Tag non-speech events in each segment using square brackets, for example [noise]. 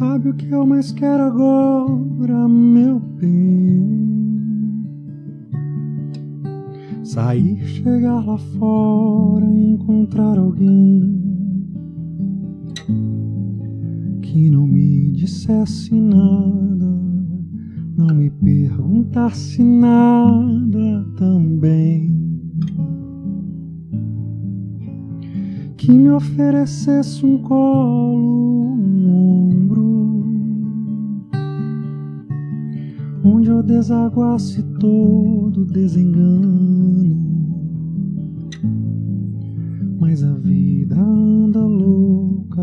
Sabe o que eu mais quero agora, meu bem? Sair, chegar lá fora e encontrar alguém que não me dissesse nada, não me perguntasse nada também. Que me oferecesse um colo, um onde eu desaguasse todo desengano. Mas a vida anda louca,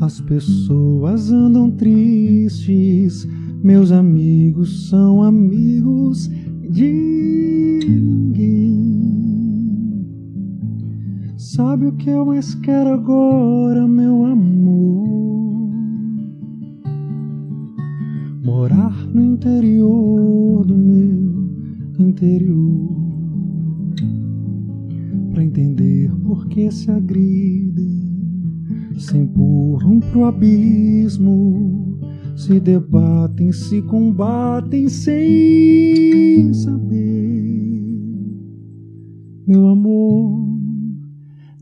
as pessoas andam tristes, meus amigos são amigos de ninguém. Sabe o que eu mais quero agora, meu amor? Morar no interior do meu interior. Pra entender por que se agridem, se empurram pro abismo, se debatem, se combatem sem saber. Meu amor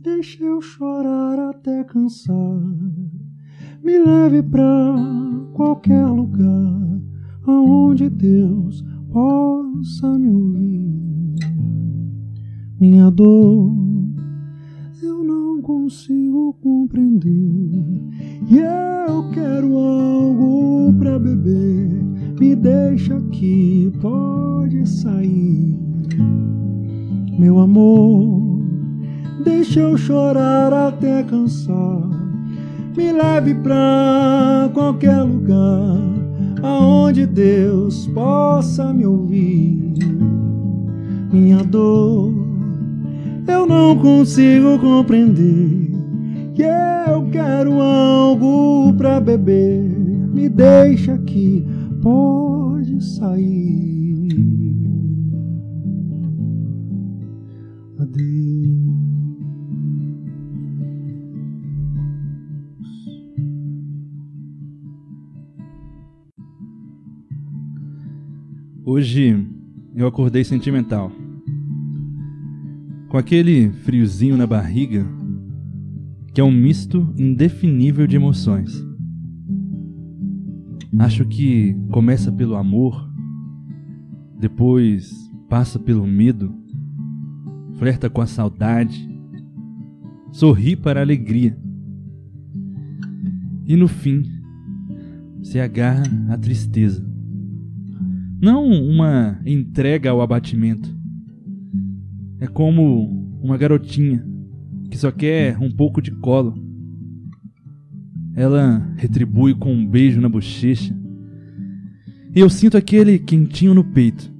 Deixa eu chorar até cansar. Me leve pra qualquer lugar aonde Deus possa me ouvir. Minha dor eu não consigo compreender. E eu quero algo pra beber. Me deixa aqui, pode sair. Meu amor Deixa eu chorar até cansar. Me leve pra qualquer lugar aonde Deus possa me ouvir. Minha dor eu não consigo compreender. E eu quero algo pra beber. Me deixa aqui, pode sair. Hoje eu acordei sentimental. Com aquele friozinho na barriga, que é um misto indefinível de emoções. Acho que começa pelo amor, depois passa pelo medo, flerta com a saudade, sorri para a alegria. E no fim, se agarra à tristeza. Não uma entrega ao abatimento. É como uma garotinha que só quer um pouco de colo. Ela retribui com um beijo na bochecha. E eu sinto aquele quentinho no peito,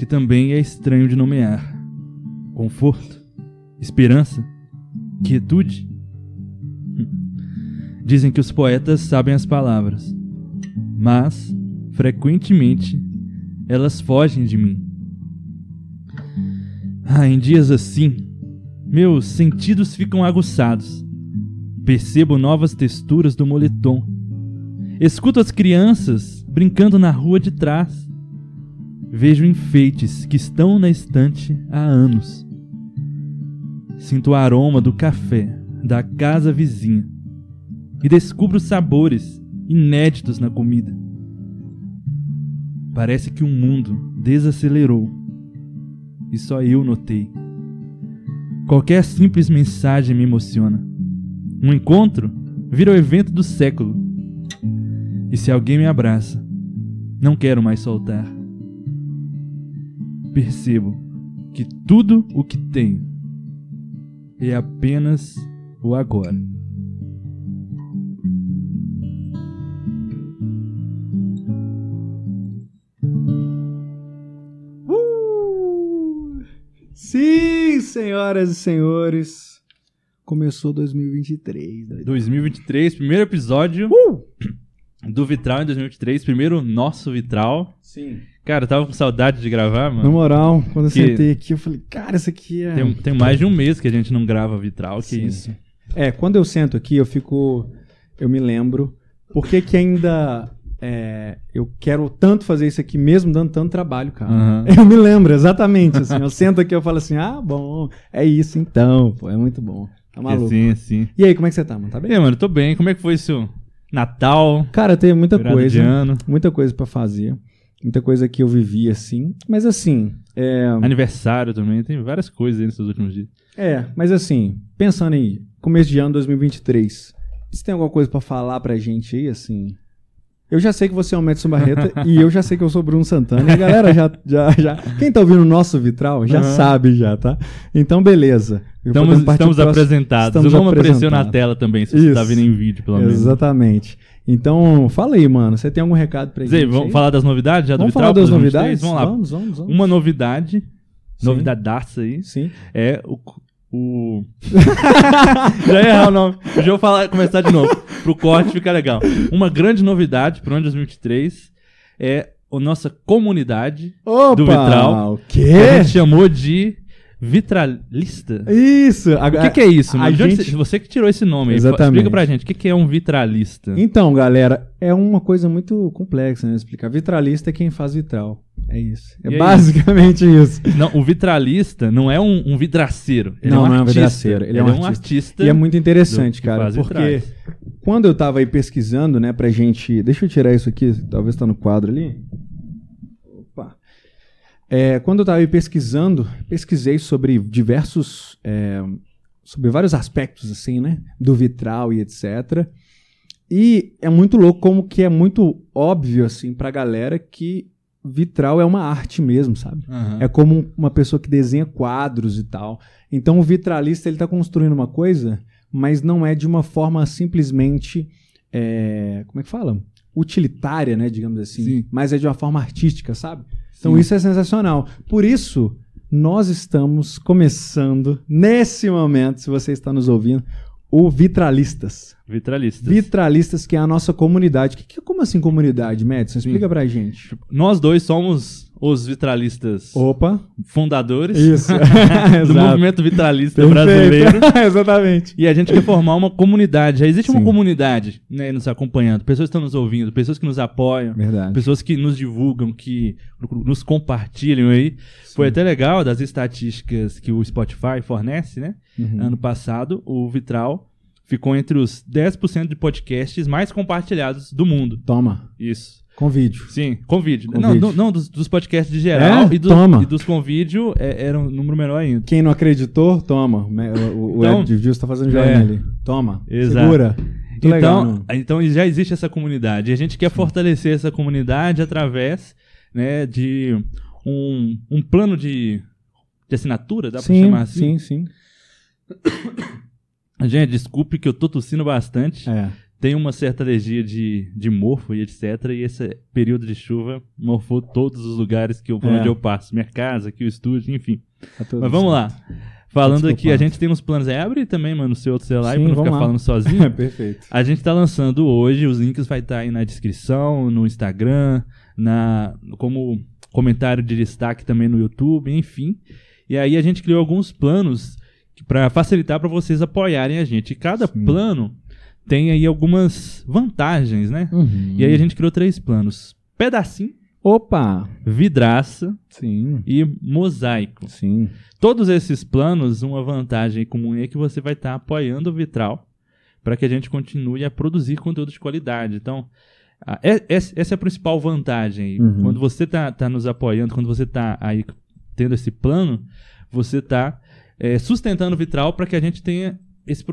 que também é estranho de nomear. Conforto, esperança, quietude. Dizem que os poetas sabem as palavras, mas, frequentemente, elas fogem de mim. Ah, em dias assim, meus sentidos ficam aguçados. Percebo novas texturas do moletom. Escuto as crianças brincando na rua de trás. Vejo enfeites que estão na estante há anos. Sinto o aroma do café da casa vizinha e descubro sabores inéditos na comida. Parece que o mundo desacelerou e só eu notei. Qualquer simples mensagem me emociona. Um encontro vira o evento do século. E se alguém me abraça, não quero mais soltar. Percebo que tudo o que tenho é apenas o agora. Senhoras e senhores. Começou 2023. doido. 2023, primeiro episódio Uh! do Vitral em 2023, primeiro nosso Vitral. Sim. Cara, eu tava com saudade de gravar, Na mano. moral, quando eu Que- sentei aqui, eu falei, cara, isso aqui é. Tem, tem mais de um mês que a gente não grava Vitral, que Sim. isso. É, quando eu sento aqui, eu fico. Eu me lembro por que que ainda é, eu quero tanto fazer isso aqui mesmo dando tanto trabalho, cara. Aham. [laughs] Eu me lembro, exatamente. Assim, eu sento aqui e eu falo assim, ah, bom, é isso então, pô, é muito bom. Tá maluco. Assim, assim. E aí, como é que você tá, mano? Tá E bem? aí, mano, tô bem. Como é que foi seu Natal? Cara, tem muita coisa. de ano, Muita coisa pra fazer. Muita coisa que eu vivi assim. Mas assim, é, aniversário também. Tem várias coisas aí nesses últimos dias. é, mas assim, pensando em começo de ano 2023, você tem alguma coisa pra falar pra gente aí, assim? Eu já sei que você é o Madison Barreta [laughs] e eu já sei que eu sou o Bruno Santana. E a galera já, já, já. Quem tá ouvindo o nosso vitral já Aham. sabe, já, tá? Então, beleza. Eu Estamos, estamos próximo- apresentados. Estamos o nome apareceu na tela também, se você tá Isso. vendo em vídeo, pelo menos. Exatamente. Então, fala aí, mano. Você tem algum recado pra Zé, gente? vamos aí? falar das novidades já do Vamos Vitral falar das 2023? novidades? Vamos lá. Vamos, vamos, vamos. Uma novidade, Sim. novidadaça aí, Sim. é o... o... [laughs] já ia errar o nome. Já vou falar, começar de novo. Pro corte ficar legal. Uma grande novidade pro ano 2023 é a nossa comunidade, Opa! Do vitral. O que a quê? gente chamou de Vitralista. Isso. O que, que é isso, a? De gente- você- Você que tirou esse nome aí. Exatamente. Explica pra gente, o que, que é um vitralista? Então, galera, é uma coisa muito complexa, né? Explicar. Vitralista é quem faz vitral. É isso. É E basicamente isso. Não, o vitralista não é um, um vidraceiro. Ele Não, é um não é um artista. vidraceiro, ele é um artista. artista. E é muito interessante, do- cara, porque vitrais. quando eu tava aí pesquisando, né, pra gente. Deixa eu tirar isso aqui, talvez tá no quadro ali. Opa. É, quando eu tava aí pesquisando, pesquisei sobre diversos. é, sobre vários aspectos, assim, né? Do vitral e etc. E é muito louco como que é muito óbvio, assim, pra galera que vitral é uma arte mesmo, sabe? Aham. É como um- uma pessoa que desenha quadros e tal. Então o vitralista ele está construindo uma coisa, mas não é de uma forma simplesmente é, como é que fala? Utilitária, né, digamos assim. Sim. Mas é de uma forma artística, sabe? Então Sim. isso é sensacional. Por isso nós estamos começando nesse momento, se você está nos ouvindo, o Vitralistas. Vitralistas. Vitralistas, que é a nossa comunidade. Que, que, como assim comunidade, Madison? Explica pra gente. Nós dois somos os vitralistas Opa, fundadores isso. [laughs] [laughs] do movimento vitralista Perfeito. brasileiro. [laughs] Exatamente. E a gente quer formar uma comunidade. Já existe uma Sim. comunidade né, nos acompanhando, pessoas que estão nos ouvindo, pessoas que nos apoiam, Verdade. pessoas que nos divulgam, que nos compartilham aí. Foi até legal das estatísticas que o Spotify fornece, né? Uhum. Ano passado, o Vitral ficou entre os 10% de podcasts mais compartilhados do mundo. Toma, Isso. Com vídeo. Sim, com vídeo. Com não, vídeo. não, não, dos, dos podcasts de geral É? e, do- Toma. e dos com vídeo é, era um número menor ainda. Quem não acreditou, toma. O, o Então- Ed está fazendo joinha É. ali. Toma. Exato. Segura. Muito legal, Então, não? então já existe essa comunidade. E a gente quer fortalecer essa comunidade através né, de um, um plano de, de assinatura, dá pra sim, chamar assim? sim, sim. [coughs] Gente, desculpe que eu tô tossindo bastante. É. Tem uma certa alergia de, de morfo e etc. E esse período de chuva morfou todos os lugares que eu, É. onde eu passo. Minha casa, aqui o estúdio, enfim. Tá Mas vamos certo. lá. Falando aqui, a gente tem uns planos aí. Abre também, mano, o seu outro celular Sim, pra não ficar lá. falando [laughs] sozinho. É, perfeito. A gente tá lançando hoje, os links vai estar aí na descrição, no Instagram, na como comentário de destaque também no YouTube, enfim. E aí a gente criou alguns planos para facilitar para vocês apoiarem a gente. E cada Sim. plano tem aí algumas vantagens, né? Uhum. E aí a gente criou três planos: pedacinho, Opa! vidraça Sim, e mosaico. sim. Todos esses planos, uma vantagem comum é que você vai estar apoiando o Vitral para que a gente continue a produzir conteúdo de qualidade. Então, a- é- essa essa é a principal vantagem. Uhum. Quando você está tá nos apoiando, quando você está aí tendo esse plano, você está sustentando o Vitral para que a gente tenha esse,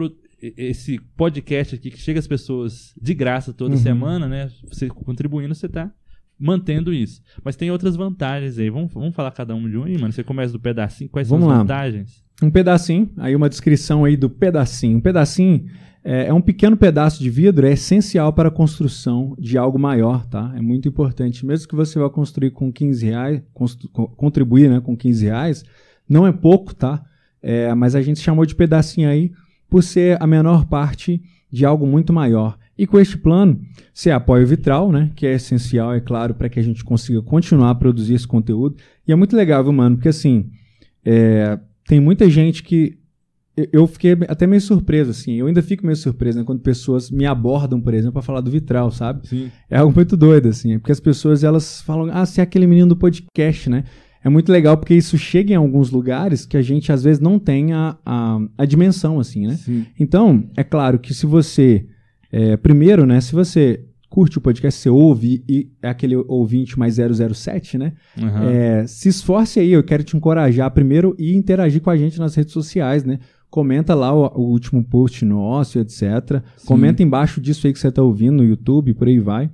esse podcast aqui que chega às pessoas de graça toda Uhum. semana, né? Você contribuindo, você está mantendo isso. Mas tem outras vantagens aí. Vamos, vamos falar cada um de um aí, mano. Você começa do pedacinho. Quais Vamos são as lá. vantagens? Um pedacinho, aí uma descrição aí do pedacinho. Um pedacinho é, é um pequeno pedaço de vidro, é essencial para a construção de algo maior, tá? É muito importante. Mesmo que você vá construir com 15 reais, contribuir né, com 15 reais, não é pouco, tá? É, mas a gente chamou de pedacinho aí por ser a menor parte de algo muito maior. E com este plano, você apoia o Vitral, né? Que é essencial, é claro, para que a gente consiga continuar a produzir esse conteúdo. E é muito legal, viu, mano? Porque assim, é, tem muita gente que eu- fiquei até meio surpreso, assim. Eu ainda fico meio surpreso né, quando pessoas me abordam, por exemplo, pra falar do vitral, sabe? Sim. É algo muito doido, assim. Porque as pessoas, elas falam, ah, você é aquele menino do podcast, né? É muito legal porque isso chega em alguns lugares que a gente, às vezes, não tem a, a, a dimensão, assim, né? Sim. Então, é claro que se você. é, primeiro, né? Se você curte o podcast, você ouve e é aquele ouvinte mais 007, né? Aham. É, se esforce aí, eu quero te encorajar primeiro e interagir com a gente nas redes sociais, né? Comenta lá o, o último post nosso, etc. Sim. Comenta embaixo disso aí que você está ouvindo no YouTube, por aí vai.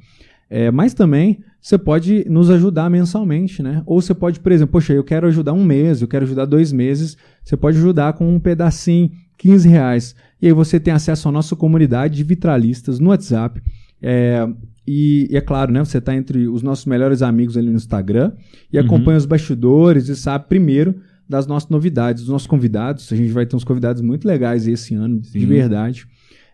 É, mas também você pode nos ajudar mensalmente, né? Ou você pode, por exemplo, poxa, eu quero ajudar um mês, eu quero ajudar dois meses. Você pode ajudar com um pedacinho, 15 reais. E aí você tem acesso à nossa comunidade de vitralistas no WhatsApp. É, e, e é claro, né? Você está entre os nossos melhores amigos ali no Instagram e Uhum. acompanha os bastidores e sabe primeiro das nossas novidades, dos nossos convidados. A gente vai ter uns convidados muito legais esse ano, de Sim. verdade.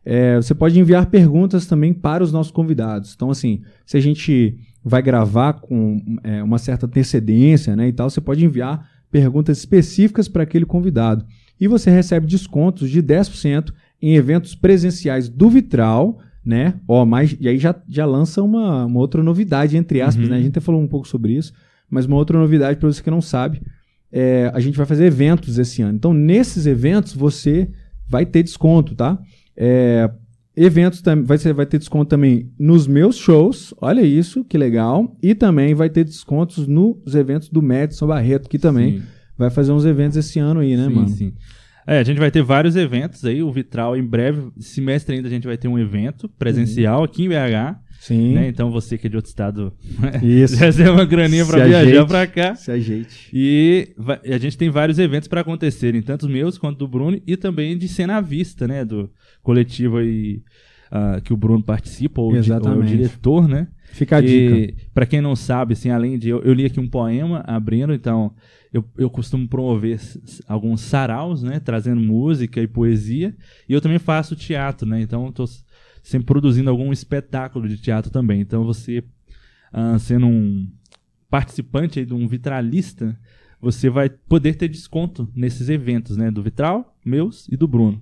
É, você pode enviar perguntas também para os nossos convidados. Então, assim, se a gente vai gravar com é, uma certa antecedência né, e tal, você pode enviar perguntas específicas para aquele convidado. E você recebe descontos de 10% em eventos presenciais do Vitral, né? Ó, mas, e aí já, já lança uma, uma outra novidade, entre aspas, Uhum. né? A gente até falou um pouco sobre isso, mas uma outra novidade para você que não sabe. é, a gente vai fazer eventos esse ano. Então, nesses eventos, você vai ter desconto, tá? É, eventos também vai, ser- vai ter desconto também nos meus shows, olha isso, que legal. E também vai ter descontos nos eventos do Madison Barreto, que também Sim. vai fazer uns eventos esse ano aí, né, sim, mano? sim. É, a gente vai ter vários eventos aí, o Vitral em breve, semestre ainda a gente vai ter um evento presencial aqui em BH, Sim. né? Então você que é de outro estado, [laughs] Isso. recebe uma graninha pra Se viajar pra cá. Se ajeite. E e a gente tem vários eventos para acontecerem, tanto meus quanto do Bruno, e também de cena à vista, né? Do coletivo aí ah, que o Bruno participa, ou, di- ou o diretor, né? Fica a dica. E para quem não sabe, assim, além de eu, eu li aqui um poema abrindo, então eu, eu costumo promover alguns saraus, né, trazendo música e poesia, e eu também faço teatro, né? Então eu tô sempre produzindo algum espetáculo de teatro também. Então você ah, sendo um participante aí de um vitralista, você vai poder ter desconto nesses eventos, né, do Vitral, meus e do Bruno.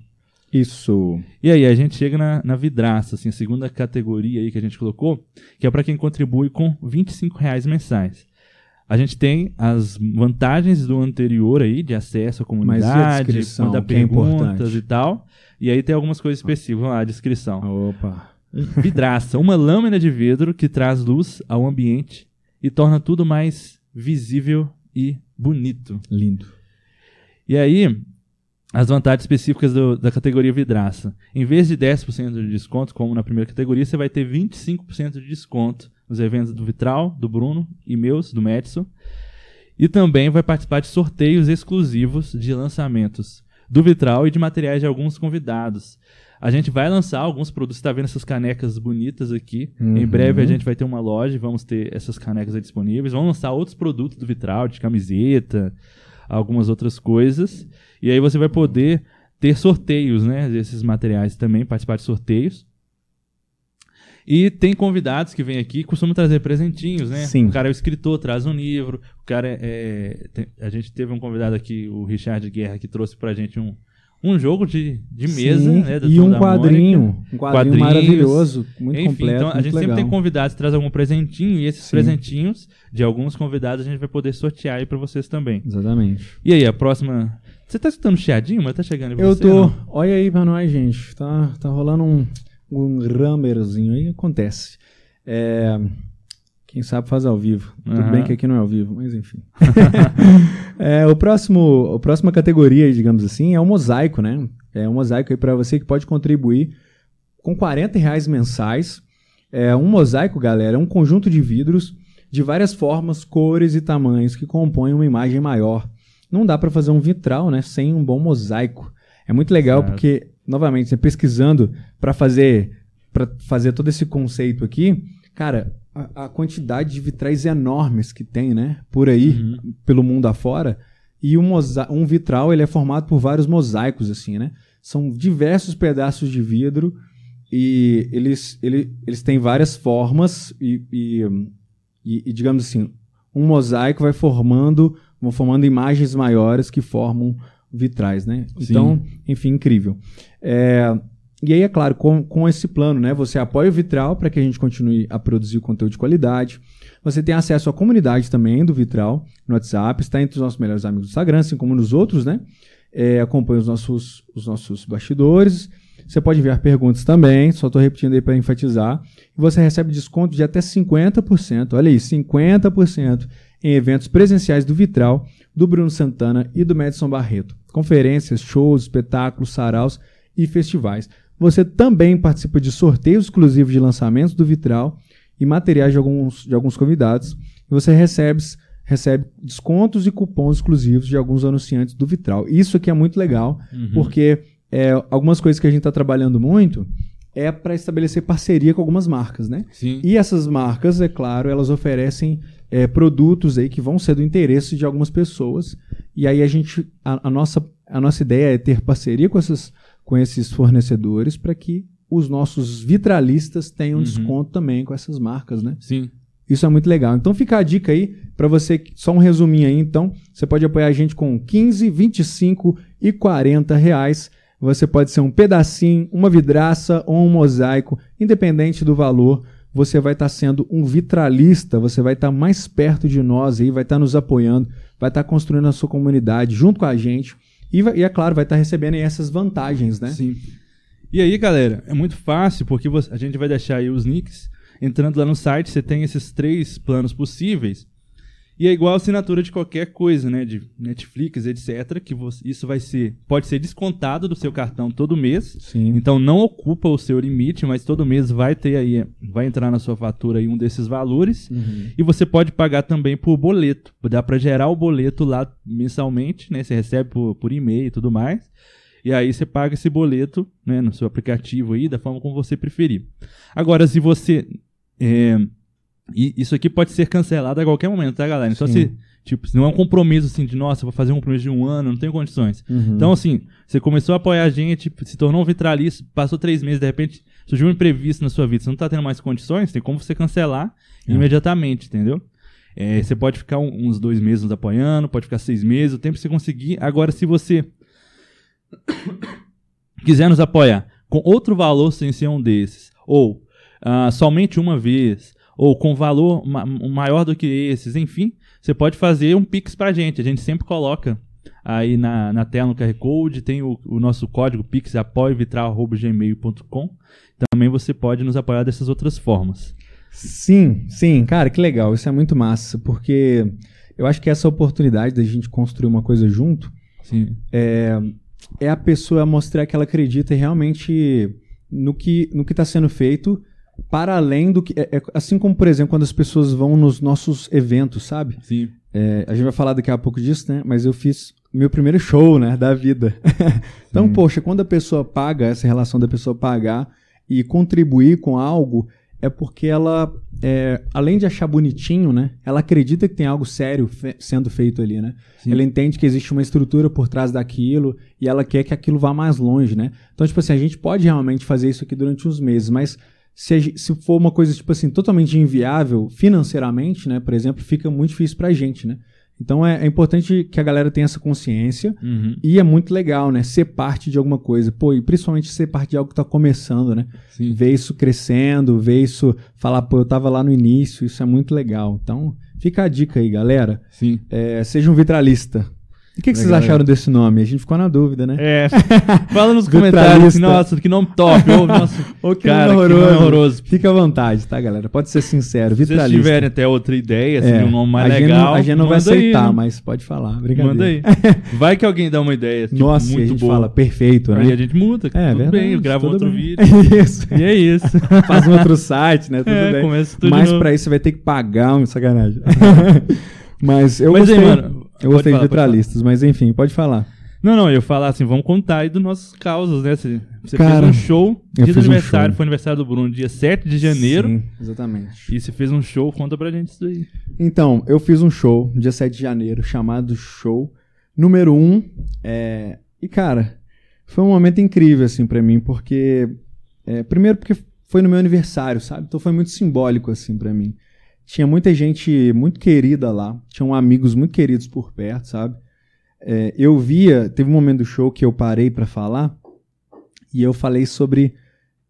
Isso. E aí, a gente chega na, na vidraça, assim, a segunda categoria aí que a gente colocou, que é para quem contribui com 25 reais mensais. A gente tem as vantagens do anterior aí, de acesso à comunidade, mandar é perguntas importante? e tal. E aí tem algumas coisas específicas, vamos lá, a descrição. Opa. Vidraça, uma lâmina de vidro que traz luz ao ambiente e torna tudo mais visível e bonito. Lindo. E aí, as vantagens específicas do- da categoria vidraça. Em vez de 10% de desconto, como na primeira categoria, você vai ter 25% de desconto nos eventos do Vitral, do Bruno e meus, do Madison. E também vai participar de sorteios exclusivos de lançamentos do Vitral e de materiais de alguns convidados. A gente vai lançar alguns produtos, você está vendo essas canecas bonitas aqui. Em Uhum. breve a gente vai ter uma loja e vamos ter essas canecas aí disponíveis. Vamos lançar outros produtos do Vitral, de camiseta, algumas outras coisas. E aí você vai poder ter sorteios, né, desses materiais também, participar de sorteios. E tem convidados que vêm aqui, costumam trazer presentinhos, né? Sim. O cara é o escritor, traz um livro. O cara é, é- tem- a gente teve um convidado aqui, o Richard Guerra, que trouxe pra gente um, um jogo de, de mesa, Sim, né? E um da Mônica. quadrinho. Um quadrinho maravilhoso. Muito Enfim, completo. então a gente legal. sempre tem convidados que trazem algum presentinho e esses Sim. presentinhos de alguns convidados a gente vai poder sortear aí pra vocês também. Exatamente. E aí, a próxima. Você tá escutando chiadinho, mas tá chegando em você? Eu tô. não? Olha aí pra nós, gente. Tá, tá rolando um, um rammerzinho aí. Acontece. É, quem sabe faz ao vivo. Tudo Aham. bem que aqui não é ao vivo, mas enfim. [laughs] É, o próximo, a próxima categoria, digamos assim, é o mosaico, né? É um mosaico aí para você que pode contribuir com 40 reais mensais. É um mosaico, galera, é um conjunto de vidros de várias formas, cores e tamanhos que compõem uma imagem maior. Não dá para fazer um vitral, né, sem um bom mosaico. É muito legal Certo. porque, novamente, você pesquisando para fazer para fazer todo esse conceito aqui, cara, a, a quantidade de vitrais enormes que tem, né, por aí, Uhum. pelo mundo afora. E um, um vitral ele é formado por vários mosaicos, assim, né? São diversos pedaços de vidro e eles, ele, eles têm várias formas e, e, e- e, digamos assim, um mosaico vai formando, vão formando imagens maiores que formam vitrais, né? Então, enfim, incrível. É, e aí, é claro, com, com esse plano, né? Você apoia o Vitral para que a gente continue a produzir conteúdo de qualidade. Você tem acesso à comunidade também do Vitral no WhatsApp, está entre os nossos melhores amigos do Instagram, assim como nos outros, né? É, acompanha os nossos, os nossos bastidores. Você pode enviar perguntas também, só estou repetindo aí para enfatizar. E você recebe desconto de até 50%, olha aí, 50% em eventos presenciais do Vitral, do Bruno Santana e do Madison Barreto. Conferências, shows, espetáculos, saraus e festivais. Você também participa de sorteios exclusivos de lançamentos do Vitral e materiais de alguns, de alguns convidados. E você recebe, recebe descontos e cupons exclusivos de alguns anunciantes do Vitral. Isso aqui é muito legal, Uhum. porque é, algumas coisas que a gente está trabalhando muito é para estabelecer parceria com algumas marcas, né? Sim. E essas marcas, é claro, elas oferecem é, produtos aí que vão ser do interesse de algumas pessoas. E aí a gente, a, a nossa, a nossa ideia é ter parceria com, essas, com esses fornecedores para que os nossos vitralistas tenham Uhum. desconto também com essas marcas, né? Sim. Isso é muito legal. Então fica a dica aí para você, só um resuminho aí, então, você pode apoiar a gente com 15, 25 e 40 reais. Você pode ser um pedacinho, uma vidraça ou um mosaico, independente do valor. Você vai estar sendo um vitralista, você vai estar mais perto de nós aí, vai estar nos apoiando, vai estar construindo a sua comunidade junto com a gente. E, e é claro, vai estar recebendo aí essas vantagens, né? Sim. E aí, galera, é muito fácil, porque a gente vai deixar aí os nicks. Entrando lá no site, você tem esses três planos possíveis. E é igual a assinatura de qualquer coisa, né? De Netflix, etc. Que você- isso vai ser. Pode ser descontado do seu cartão todo mês. Sim. Então não ocupa o seu limite, mas todo mês vai ter aí, vai entrar na sua fatura aí um desses valores. Uhum. E você pode pagar também por boleto. Dá para gerar o boleto lá mensalmente, né? Você recebe por, por e-mail e tudo mais. E aí você paga esse boleto, né, no seu aplicativo aí, da forma como você preferir. Agora, se você é, e isso aqui pode ser cancelado a qualquer momento, tá, galera? Então, Sim. se, tipo, se não é um compromisso assim de, nossa, vou fazer um compromisso de um ano, não tenho condições. Uhum. Então, assim, você começou a apoiar a gente, se tornou um vitralista, passou três meses, de repente surgiu um imprevisto na sua vida, você não tá tendo mais condições, tem como você cancelar É. imediatamente, entendeu? É, você pode ficar um- uns dois meses nos apoiando, pode ficar seis meses, o tempo que você conseguir. Agora, se você [coughs] quiser nos apoiar com outro valor sem ser um desses, ou ah, somente uma vez, ou com valor ma- maior do que esses, enfim, você pode fazer um Pix pra gente. A gente sempre coloca aí na, na tela no QR Code, tem o, o nosso código Pix apoievitral.gmail.com. Também você pode nos apoiar dessas outras formas. Sim, sim, cara, que legal. Isso é muito massa, porque eu acho que essa oportunidade da gente construir uma coisa junto Sim. é, é a pessoa mostrar que ela acredita realmente no que no que está sendo feito para além do que é- é assim como por exemplo quando as pessoas vão nos nossos eventos, sabe? Sim. É, a gente vai falar daqui a pouco disso, né? Mas eu fiz meu primeiro show, né, da vida. [laughs] então, Sim. poxa, quando a pessoa paga, essa relação da pessoa pagar e contribuir com algo, é porque ela, é, além de achar bonitinho, né, ela acredita que tem algo sério fe- sendo feito ali, né? Sim. Ela entende que existe uma estrutura por trás daquilo e ela quer que aquilo vá mais longe, né? Então, tipo assim, a gente pode realmente fazer isso aqui durante uns meses, mas se, se for uma coisa, tipo assim, totalmente inviável financeiramente, né, por exemplo, fica muito difícil pra gente, né? Então é, é importante que a galera tenha essa consciência Uhum. e é muito legal, né? Ser parte de alguma coisa. Pô, e principalmente ser parte de algo que tá começando, né? Sim. Ver isso crescendo, ver isso, falar, pô, eu tava lá no início, isso é muito legal. Então, fica a dica aí, galera. Sim. É, seja um vitralista. E o que, que vocês Legal, acharam desse nome? A gente ficou na dúvida, né? É. [laughs] Fala nos comentários. assim, Nossa, que nome top. Ô, [laughs] nossa, Ô, que cara, nome que nome horroroso. horroroso. Fica à vontade, tá, galera? Pode ser sincero. Se vocês tiverem até outra ideia, assim, É, um nome mais a legal, não, a gente não vai manda aí, aceitar, né? mas pode falar. Brincadeira. Manda aí. [laughs] Vai que alguém dá uma ideia tipo, Nossa, e a muito gente boa. fala perfeito, né? Aí a gente muda. É, tudo verdade, bem, grava tudo outro bem. vídeo. isso. E é isso. Faz um outro site, né? Tudo É, bem. começa tudo Mas pra isso você vai ter que pagar um sacanagem. mas eu Mas aí, gostei, mano, eu gostei falar, de vitralistas, mas enfim, pode falar. Não, não, eu ia falar assim, vamos contar aí dos nossos causos, né? Você, você Cara, fez um show, do fiz um aniversário, show. foi aniversário do Bruno, dia 7 de janeiro. Sim, exatamente. E você fez um show, conta pra gente isso aí. Então, eu fiz um show dia 7 de janeiro, chamado Show Número 1. É... E, cara, foi um momento incrível, assim, pra mim, porque. é, primeiro, porque foi no meu aniversário, sabe? Então foi muito simbólico, assim, pra mim. Tinha muita gente muito querida lá, tinham amigos muito queridos por perto, sabe? é, eu via, teve um momento do show que eu parei pra falar e eu falei sobre,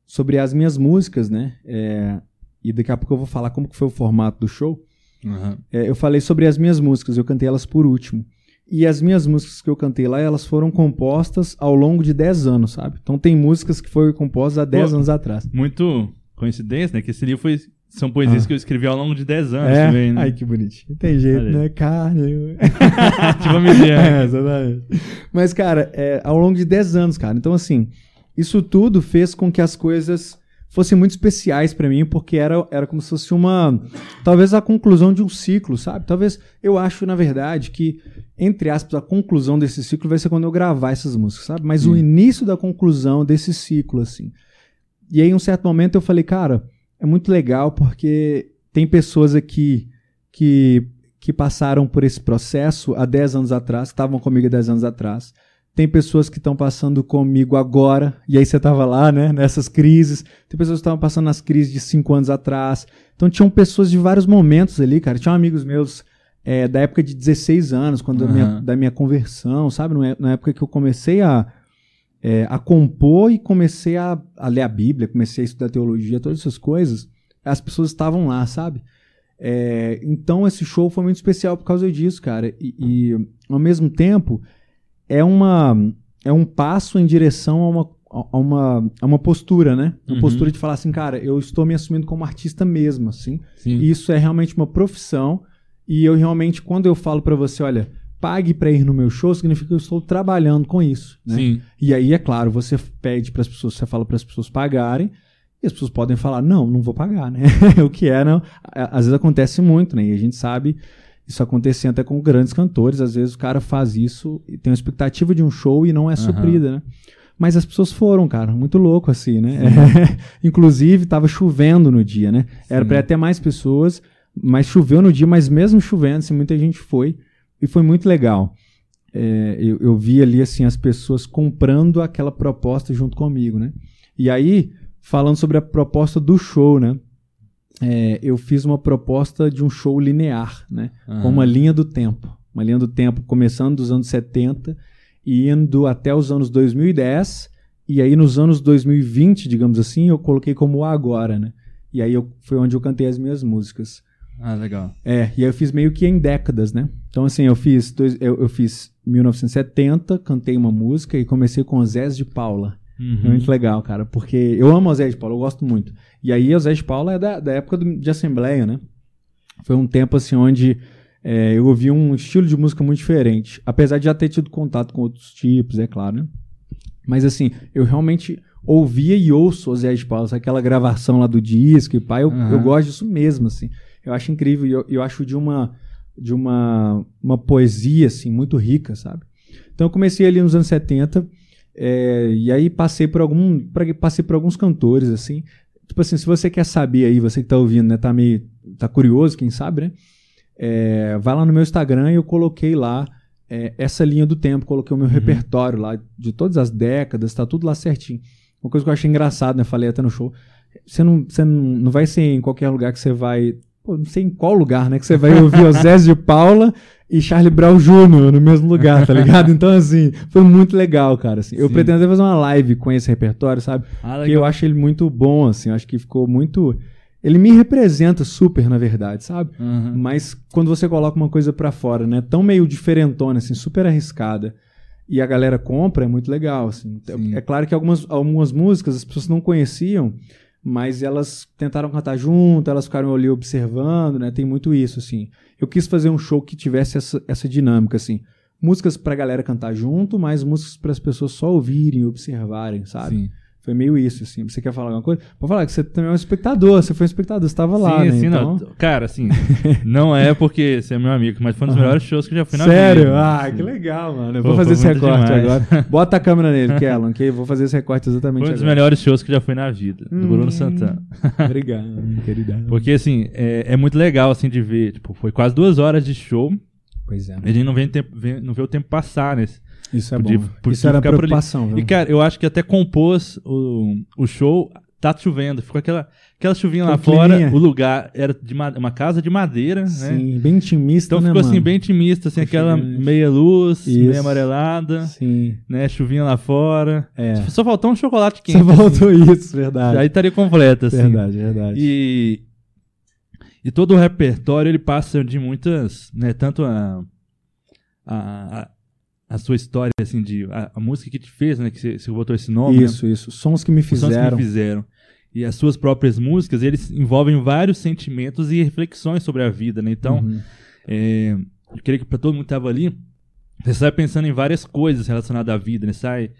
sobre as minhas músicas, né? É, e daqui a pouco eu vou falar como que foi o formato do show. Aham. É, eu falei sobre as minhas músicas, eu cantei elas por último. E as minhas músicas que eu cantei lá, elas foram compostas ao longo de 10 anos, sabe? Então tem músicas que foram compostas há 10 Pô. anos atrás. Muito coincidência, né? Que esse livro foi, são poesias Ah. que eu escrevi ao longo de 10 anos É? também, né? Ai, que bonitinho. Tem jeito, aí. né? Carne. [laughs] tipo a Miriam. É, exatamente. Mas, cara, é, ao longo de 10 anos, cara. Então, assim, isso tudo fez com que as coisas fossem muito especiais pra mim, porque era, era como se fosse uma. Talvez a conclusão de um ciclo, sabe? Talvez eu acho, na verdade, que, entre aspas, a conclusão desse ciclo vai ser quando eu gravar essas músicas, sabe? Mas o início da conclusão desse ciclo, assim. E aí, em um certo momento, eu falei, cara, é muito legal porque tem pessoas aqui que, que passaram por esse processo há 10 anos atrás, estavam comigo há 10 anos atrás. Tem pessoas que estão passando comigo agora, e aí você estava lá, né, nessas crises. Tem pessoas que estavam passando nas crises de 5 anos atrás. Então tinham pessoas de vários momentos ali, cara. Tinham amigos meus é, da época de 16 anos, quando da, minha, da minha conversão, sabe? Na na época que eu comecei a, é, a compor e comecei a, a ler a Bíblia, comecei a estudar teologia, todas essas coisas, as pessoas estavam lá, sabe? É, então esse show foi muito especial por causa disso, cara. E, e, ao mesmo tempo é uma é um passo em direção a uma a uma, a uma postura, né? Uma Uhum. postura de falar assim, cara, eu estou me assumindo como artista mesmo, assim. Sim. Isso é realmente uma profissão. E eu realmente, quando eu falo pra você, olha, pague pra ir no meu show, significa que eu estou trabalhando com isso, né? Sim. E aí, é claro, você pede para as pessoas, você fala para as pessoas pagarem, e as pessoas podem falar, não, não vou pagar, né? [laughs] o que é, não. Às vezes acontece muito, né? E a gente sabe isso acontecendo até com grandes cantores. Às vezes o cara faz isso e tem uma expectativa de um show e não é suprida, né? Mas as pessoas foram, cara, muito louco assim, né? [laughs] Inclusive, tava chovendo no dia, né? Era Sim. para ter mais pessoas, mas choveu no dia, mas mesmo chovendo, assim, muita gente foi. E foi muito legal. É, eu, eu vi ali assim as pessoas comprando aquela proposta junto comigo, né? E aí, falando sobre a proposta do show, né? É, eu fiz uma proposta de um show linear, né? Aham. Com uma linha do tempo. Uma linha do tempo começando dos anos 70 e indo até os anos 2010. E aí, nos anos 2020, digamos assim, eu coloquei como agora, né? E aí eu, foi onde eu cantei as minhas músicas. Ah, legal. É, e aí eu fiz meio que em décadas, né? Então, assim, eu fiz, dois, eu, eu fiz 1970, cantei uma música e comecei com o Zé de Paula. Uhum. É muito legal, cara, porque eu amo o Zé de Paula, eu gosto muito. E aí o Zé de Paula é da, da época do- de Assembleia, né? Foi um tempo, assim, onde é, eu ouvi um estilo de música muito diferente. Apesar de já ter tido contato com outros tipos, é claro, né? Mas, assim, eu realmente ouvia e ouço o Zé de Paula, aquela gravação lá do disco e pá, eu, Aham. eu gosto disso mesmo, assim. Eu acho incrível e eu, eu acho de uma de uma, uma poesia assim muito rica, sabe? Então eu comecei ali nos anos 70 é, e aí passei por algum passei por alguns cantores assim. Tipo assim, se você quer saber aí, você que tá ouvindo, né, tá meio tá curioso, quem sabe, né? É, vai lá no meu Instagram e eu coloquei lá é, essa linha do tempo, coloquei o meu repertório lá de todas as décadas, tá tudo lá certinho. Uma coisa que eu achei engraçado, né? Falei até no show. Você não, você não, não vai ser em qualquer lugar que você vai. Pô, não sei em qual lugar, né? Que você vai ouvir o Zé de Paula e Charlie Brown Jr. no mesmo lugar, tá ligado? Então, assim, foi muito legal, cara. Assim. Eu Sim. pretendo até fazer uma live com esse repertório, sabe? Ah, Porque eu acho ele muito bom, assim. Eu acho que ficou muito. Ele me representa super, na verdade, sabe? Uhum. Mas quando você coloca uma coisa pra fora, né? Tão meio diferentona, assim, super arriscada, e a galera compra, é muito legal, assim. Sim. É claro que algumas, algumas músicas as pessoas não conheciam, mas elas tentaram cantar junto, elas ficaram ali observando, né? Tem muito isso, assim. Eu quis fazer um show que tivesse essa, essa dinâmica, assim. Músicas pra galera cantar junto, mas músicas para as pessoas só ouvirem e observarem, sabe? Sim. Foi meio isso, assim. Você quer falar alguma coisa? Pode falar que você também é um espectador, você foi um espectador, você estava lá, sim, né? sim, então... não. Cara, assim, [laughs] não é porque você é meu amigo, mas foi um dos melhores shows que eu já fui na Sério? vida. Ah, Sim. que legal, mano. Eu Pô, vou fazer esse recorte demais. agora. [laughs] Bota a câmera nele, Kellan, que eu vou fazer esse recorte exatamente Foi um dos agora. melhores shows que eu já fui na vida, do Bruno Hum. Santana. [laughs] Obrigado, querida. Porque, assim, é, é muito legal, assim, de ver. Tipo, foi quase duas horas de show. Pois é. A gente não vê, tempo, vê- não vê o tempo passar, né? Isso é Podia- bom. podia Isso era preocupação? E, cara, eu acho que até compôs o, o show tá chovendo. Ficou aquela, aquela chuvinha lá fora. O lugar era de ma- uma casa de madeira, né? Sim, bem intimista, Então né, ficou assim, mano? bem intimista, assim, aquela meia luz, Isso. meia amarelada, Sim, né? Chuvinha lá fora. é. Só faltou um chocolate quente. Você voltou isso, verdade. Aí estaria completo, assim. Verdade, verdade. E, e todo o repertório ele passa de muitas, né, tanto a, a, a, a sua história, assim, de a, a música que te fez, né, que você, botou esse nome, né, isso, isso. Sons que me os sons que fizeram. me fizeram. E as suas próprias músicas, eles envolvem vários sentimentos e reflexões sobre a vida, né? Então, Uhum. é, eu queria que para todo mundo que estava ali, você sai pensando em várias coisas relacionadas à vida, né? Sai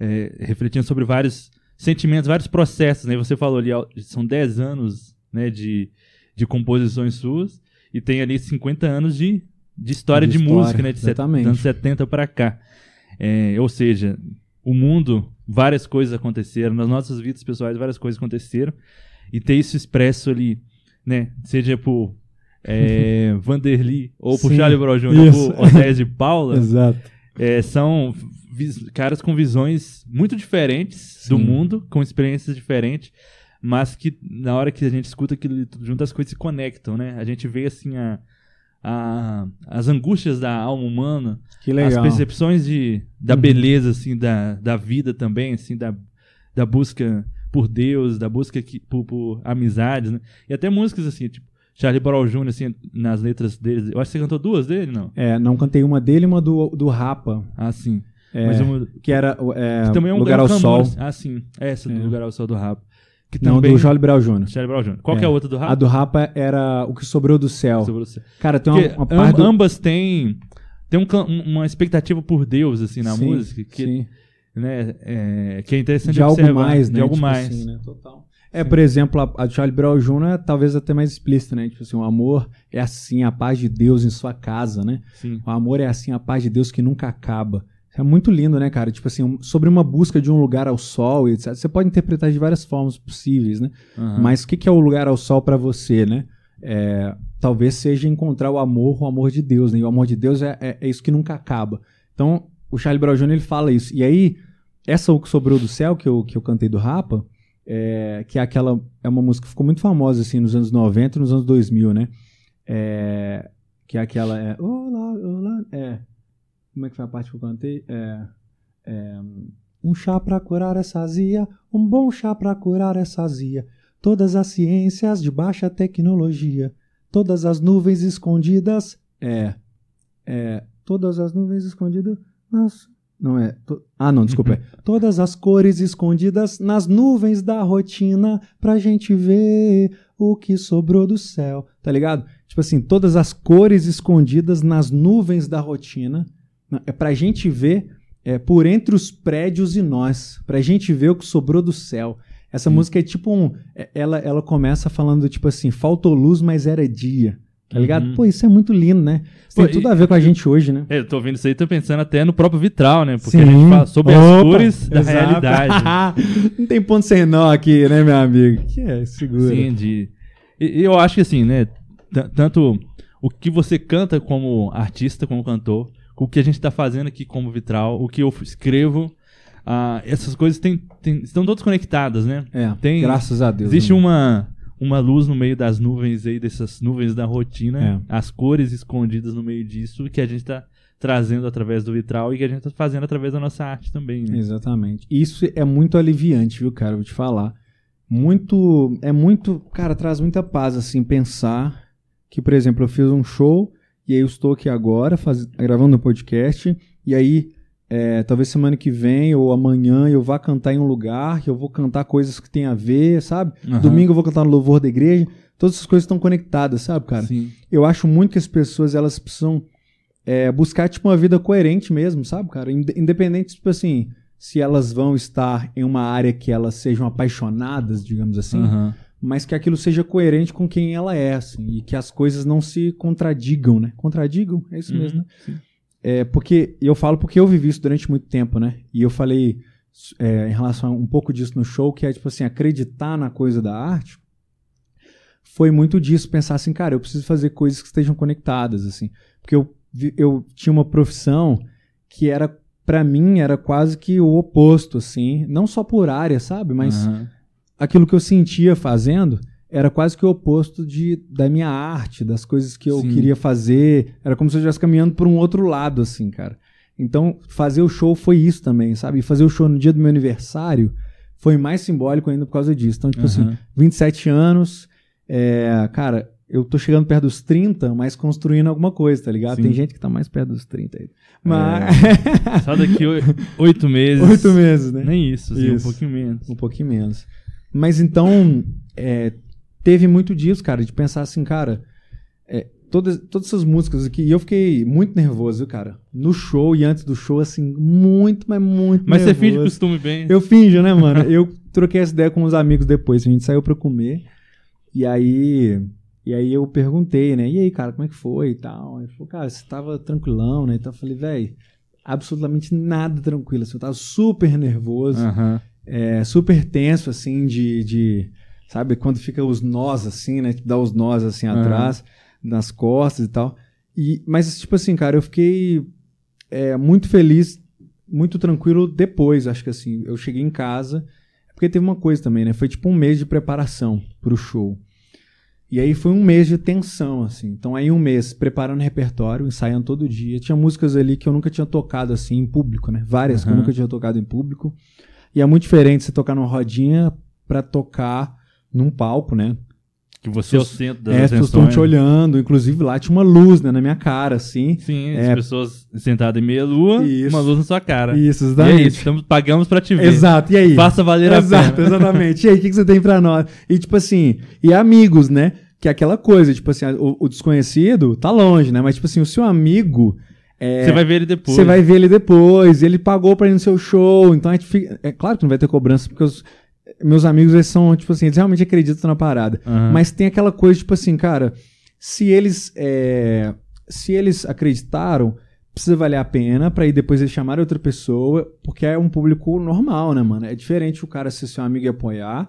é, refletindo sobre vários sentimentos, vários processos, né? Você falou ali, são 10 anos, né, de, de composições suas e tem ali 50 anos de, de história De de, história, música, né? De exatamente. anos 70 para cá. É, ou seja, o mundo, várias coisas aconteceram, nas nossas vidas pessoais, várias coisas aconteceram e ter isso expresso ali, né? Seja por é, [laughs] Vanderly ou por Sim, Charlie Brown Jr. por Otéis de Paula, [laughs] Exato. é, são caras com visões muito diferentes do Sim. mundo, com experiências diferentes, mas que na hora que a gente escuta aquilo tudo junto, as coisas se conectam, né? A gente vê assim a, a- as angústias da alma humana, Que as percepções de, da Uhum. beleza assim da, da vida também, assim da, da busca por Deus, da busca que, por, por amizades, né? E até músicas assim, tipo Charlie Brown Jr., assim, nas letras deles. Eu acho que você cantou duas dele, não? É, não cantei uma dele e uma do, do Rapa. Ah, sim. É, uma, que era é, que também é um Lugar ao Sol. assim. Ah, sim. Essa do É. Lugar ao Sol do Rapa. Que Não, também... do Charlie Brown Jr. Charlie Brown Jr. Qual que É. é a outra do Rapa? A do Rapa era O Que Sobrou do Céu. Sobre você. Cara, tem uma, Porque uma parte do... ambas têm, têm um uma expectativa por Deus, assim, na Sim, música, que, sim. né, é, que é interessante de algo observar. mais, né? De algo Tipo mais. assim, né? Total. É, por exemplo, a, a Charlie Brown Jr. é talvez até mais explícita, né? Tipo assim, o amor é assim, a paz de Deus em sua casa, né? Sim. O amor é assim, a paz de Deus que nunca acaba. É muito lindo, né, cara? Tipo assim, um- sobre uma busca de um lugar ao sol e etc. Você pode interpretar de várias formas possíveis, né? Aham. Mas o que que é o lugar ao sol pra você, né? É, talvez seja encontrar o amor, o amor de Deus, né? E o amor de Deus é, é, é isso que nunca acaba. Então, o Charlie Brown Jr. ele fala isso. E aí, essa O Que Sobrou do Céu, que eu, que eu cantei do Rapa, é, que é aquela. É uma música que ficou muito famosa, assim, nos anos 90 e nos anos 2000, né? É, que é aquela. É, olá, olá. É. Como é que foi a parte que eu cantei? É. é, um chá pra curar essa azia, um bom chá pra curar essa azia. Todas as ciências de baixa tecnologia, todas as nuvens escondidas. É. É. Todas as nuvens escondidas. Nas, não é. to- ah, não, desculpa. é. [laughs] Todas as cores escondidas nas nuvens da rotina pra gente ver o que sobrou do céu. Tá ligado? Tipo assim, todas as cores escondidas nas nuvens da rotina. É pra gente ver é, por entre os prédios e nós. Pra gente ver o que sobrou do céu. Essa Sim. música é tipo um. é- Ela, ela começa falando, tipo assim, faltou luz, mas era dia. Tá ligado? Uhum. Pô, isso é muito lindo, né? Isso Pô, tem tudo e- a ver com a gente hoje, né? É, eu tô ouvindo isso aí, tô pensando até no próprio vitral, né? Porque Sim. a gente fala sobre as Opa, cores da exato. realidade. [laughs] Não tem ponto sem nó aqui, né, meu amigo? Que é, segura. Sim, de... E, eu acho que assim, né? Tanto o que você canta como artista, como cantor, o que a gente tá fazendo aqui como vitral, o que eu escrevo, ah, essas coisas têm, têm- estão todas conectadas, né? É, Tem- graças a Deus. Existe né? uma, uma luz no meio das nuvens aí, dessas nuvens da rotina, É. as cores escondidas no meio disso, que a gente tá trazendo através do vitral e que a gente tá fazendo através da nossa arte também, né? Exatamente. Isso é muito aliviante, viu, cara? Vou te falar. Muito. É muito. Cara, traz muita paz, assim, pensar que, por exemplo, eu fiz um show e aí eu estou aqui agora faz, gravando um podcast e aí. é, talvez semana que vem ou amanhã eu vá cantar em um lugar, que eu vou cantar coisas que tem a ver, sabe? Aham. Domingo eu vou cantar no louvor da igreja. Todas essas coisas estão conectadas, sabe, cara? Sim. eu acho muito que as pessoas elas precisam é, buscar tipo uma vida coerente mesmo, sabe, cara? Inde- Independente, tipo assim, se elas vão estar em uma área que elas sejam apaixonadas, digamos assim, Aham. Mas que aquilo seja coerente com quem ela é, assim, e que as coisas não se contradigam, né? Contradigam? É isso mesmo, né? Uhum, sim. É, porque eu falo porque eu vivi isso durante muito tempo, né? E eu falei é, em relação a um pouco disso no show, que é tipo assim, acreditar na coisa da arte foi muito disso, pensar assim, cara, eu preciso fazer coisas que estejam conectadas, assim. Porque eu, eu tinha uma profissão que era, pra mim, era quase que o oposto, assim. Não só por área, sabe? Mas Aham. Aquilo que eu sentia fazendo era quase que o oposto de, da minha arte, das coisas que eu Sim. queria fazer. Era como se eu estivesse caminhando por um outro lado, assim, cara. Então, fazer o show foi isso também, sabe? E fazer o show no dia do meu aniversário foi mais simbólico ainda por causa disso. Então, tipo assim, Aham. 27 anos, é, cara, eu tô chegando perto dos 30, mas construindo alguma coisa, tá ligado? Sim. Tem gente que tá mais perto dos 30 aí. Mas. Só daqui oi- [laughs] oito meses. Oito meses, né? Nem isso, assim, Isso. um pouquinho menos. Um pouquinho menos. Mas então, é, teve muito disso, cara, de pensar assim, cara, é, todas, todas essas músicas aqui, e eu fiquei muito nervoso, viu, cara? No show e antes do show, assim, muito, mas muito Mas você nervoso. finge costume bem. Eu finjo, né, mano? Eu troquei essa ideia com uns amigos depois. A gente saiu pra comer. E aí. E aí eu perguntei, né? E aí, cara, como é que foi e tal? Ele falou, cara, você tava tranquilão, né? Então eu falei, velho, absolutamente nada tranquilo. Assim, eu tava super nervoso, Aham. É, super tenso, assim, de, de. Sabe, quando fica os nós, assim, né? Dá os nós assim atrás, nas costas e tal. E, mas, tipo assim, cara, eu fiquei é, muito feliz, muito tranquilo depois, acho que assim. Eu cheguei em casa. Porque teve uma coisa também, né? Foi tipo um mês de preparação pro show. E aí foi um mês de tensão, assim. Então aí um mês preparando repertório, ensaiando todo dia. Tinha músicas ali que eu nunca tinha tocado assim em público, né? Várias que eu nunca tinha tocado em público. E é muito diferente você tocar numa rodinha pra tocar num palco, né? Que você é o centro das É, as pessoas estão atenções. te olhando. Inclusive lá tinha uma luz, né, na minha cara, assim. Sim, É. as pessoas sentadas em meia lua, Isso. uma luz na sua cara. Isso, E é exatamente. isso, estamos, pagamos pra te ver. Exato, e aí? Faça valer a Exato, pena. exatamente. E aí, o que, que você tem pra nós? E tipo assim, e amigos, né? Que é aquela coisa, tipo assim, o, o desconhecido tá longe, né? Mas tipo assim, o seu amigo. É, Você vai ver ele depois. Você vai ver ele depois, ele pagou pra ir no seu show, então a gente fica. É claro que não vai ter cobrança, porque os meus amigos, eles são, tipo assim, eles realmente acreditam na parada. Aham. Mas tem aquela coisa, tipo assim, cara, se eles. é, se eles acreditaram, precisa valer a pena pra ir depois eles chamarem outra pessoa, porque é um público normal, né, mano? É diferente o cara ser seu amigo e apoiar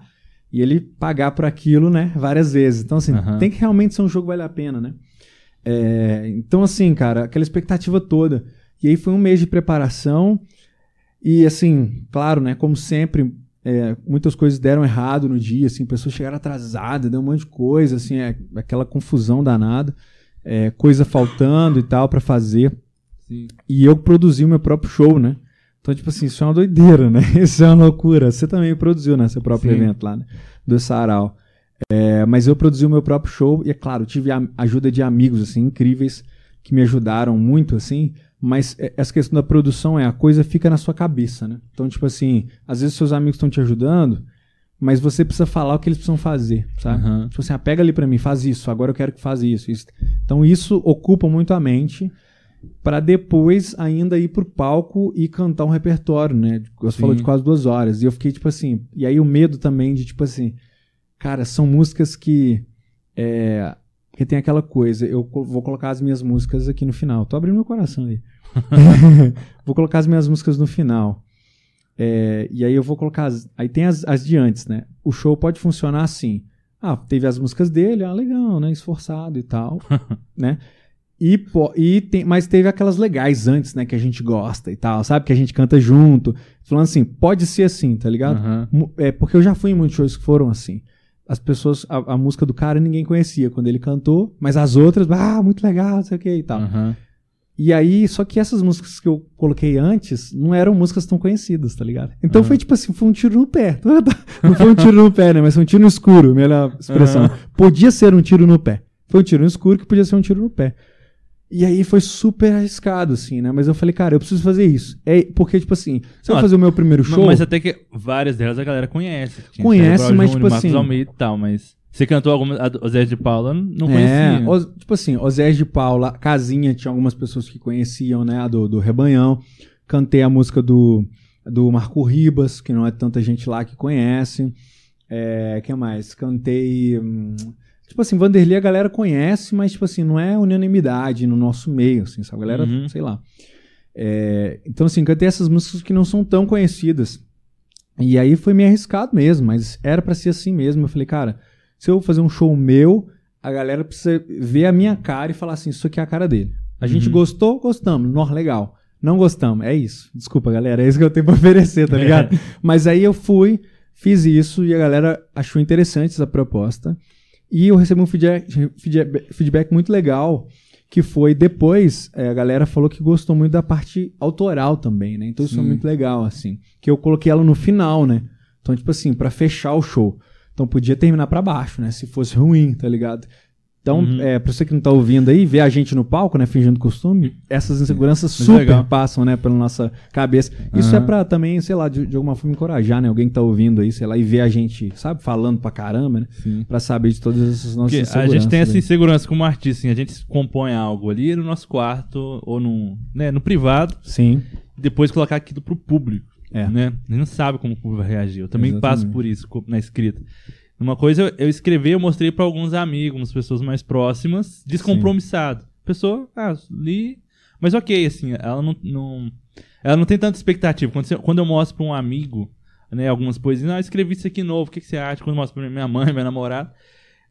e ele pagar por aquilo, né, várias vezes. Então, assim, Aham. tem que realmente ser um jogo que vale a pena, né? É, então, assim, cara, aquela expectativa toda. E aí foi um mês de preparação. E, assim, claro, né? Como sempre, é, muitas coisas deram errado no dia, assim, pessoas chegaram atrasadas, deu um monte de coisa, assim, é, aquela confusão danada, é, coisa faltando e tal pra fazer. Sim. E eu produzi o meu próprio show, né? Então, tipo assim, isso é uma doideira, né? [laughs] Isso é uma loucura. Você também produziu, né? Seu próprio Sim. evento lá, né? Do Sarau. É, mas eu produzi o meu próprio show e, é claro, tive a ajuda de amigos, assim, incríveis, que me ajudaram muito, assim. Mas é, essa questão da produção é a coisa fica na sua cabeça, né? Então, tipo assim, às vezes seus amigos estão te ajudando, mas você precisa falar o que eles precisam fazer, sabe? Aham. Tipo assim, ah, pega ali pra mim, faz isso, agora eu quero que faz isso, isso. Então, isso ocupa muito a mente para depois ainda ir pro palco e cantar um repertório, né? Você Sim. falou de quase duas horas. E eu fiquei, tipo assim. E aí o medo também de, tipo assim. Cara, são músicas que. É, que tem aquela coisa. Eu vou colocar as minhas músicas aqui no final. Tô abrindo meu coração aí. [laughs] [laughs] vou colocar as minhas músicas no final. É, e aí eu vou colocar. As, aí tem as, as de antes, né? O show pode funcionar assim. Ah, teve as músicas dele, ah, legal, né? Esforçado e tal, [laughs] né? E, po- e tem, mas teve aquelas legais antes, né? Que a gente gosta e tal, sabe? Que a gente canta junto. Falando assim, pode ser assim, tá ligado? Mu- É, porque eu já fui em muitos shows que foram assim. As pessoas, a, a música do cara ninguém conhecia quando ele cantou, mas as outras, ah, muito legal, não sei o que e tal. Aham. E aí, só que essas músicas que eu coloquei antes não eram músicas tão conhecidas, tá ligado? Então Aham. foi tipo assim, foi um tiro no pé. [laughs] Não foi um tiro no pé, né? Mas foi um tiro no escuro, melhor expressão. Aham. Podia ser um tiro no pé. Foi um tiro no escuro que podia ser um tiro no pé. E aí foi super arriscado, assim, né? Mas eu falei, cara, eu preciso fazer isso. É, porque, tipo assim, se eu Não, fazer o meu primeiro show. Mas até que várias delas a galera conhece. Conhece, mas, Jr., tipo Marcos assim- Almeida e tal, mas... Você cantou alguma... A, o Zé de Paula não É, conhecia. Os- tipo assim, Osés de Paula, Casinha, tinha algumas pessoas que conheciam, né, a do, do Rebanhão. Cantei a música do, do Marco Ribas, que não é tanta gente lá que conhece. É, que mais? Cantei. hum, tipo assim, Vanderlei a galera conhece, mas, tipo assim, não é unanimidade no nosso meio, assim, sabe? A galera, Uhum. sei lá. É, então, assim, cantei essas músicas que não são tão conhecidas. E aí foi meio arriscado mesmo, mas era pra ser assim mesmo. Eu falei, cara, se eu fazer um show meu, a galera precisa ver a minha cara e falar assim, isso aqui é a cara dele. A gente Uhum. gostou, gostamos, nó, legal. Não gostamos, é isso. Desculpa, galera, é isso que eu tenho pra [laughs] oferecer, tá ligado? Mas aí eu fui, Fiz isso e a galera achou interessante essa proposta. E eu recebi um feedback, feedback, muito legal, que foi depois, é, a galera falou que gostou muito da parte autoral também, né? Então isso é Sim. muito legal, assim. Que eu coloquei ela no final, né? Então, tipo assim, pra fechar o show. Então podia terminar pra baixo, né? Se fosse ruim, tá ligado? Então, Uhum. é, pra você que não tá ouvindo aí, ver a gente no palco, né, fingindo costume, essas inseguranças Muito super legal. passam, né, pela nossa cabeça. Isso Aham. é pra também, sei lá, de, de alguma forma encorajar, né, alguém que tá ouvindo aí, sei lá, e ver a gente, sabe, falando pra caramba, né, pra saber de todas essas nossas Porque a inseguranças. gente tem essa insegurança como artista, assim, a gente compõe algo ali no nosso quarto ou no, né, no privado, Sim, depois colocar aquilo pro público, É. né? A gente não sabe como o público vai reagir. Eu também Exatamente. passo por isso na escrita. Uma coisa eu, eu escrevi, eu mostrei pra alguns amigos, umas pessoas mais próximas, descompromissado. Pessoa, ah, li, mas ok, assim, ela não, não- ela não tem tanta expectativa. Quando, você- quando eu mostro pra um amigo, né, algumas poesias, ah, escrevi isso aqui novo, o que, que você acha? Quando eu mostro pra minha mãe, [laughs] minha namorada,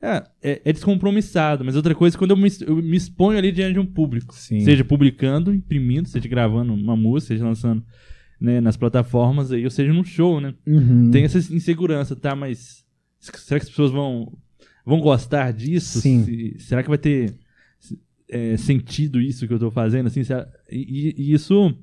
é, é, é descompromissado. Mas outra coisa, é quando eu me, eu me exponho ali diante de um público, Sim. seja publicando, imprimindo, seja gravando uma música, seja lançando né, nas plataformas aí, ou seja num show, né? Uhum. Tem essa insegurança, tá? Mas será que as pessoas vão, vão gostar disso? Sim. Se- será que vai ter é, sentido isso que eu tô fazendo? Assim, será- e, e isso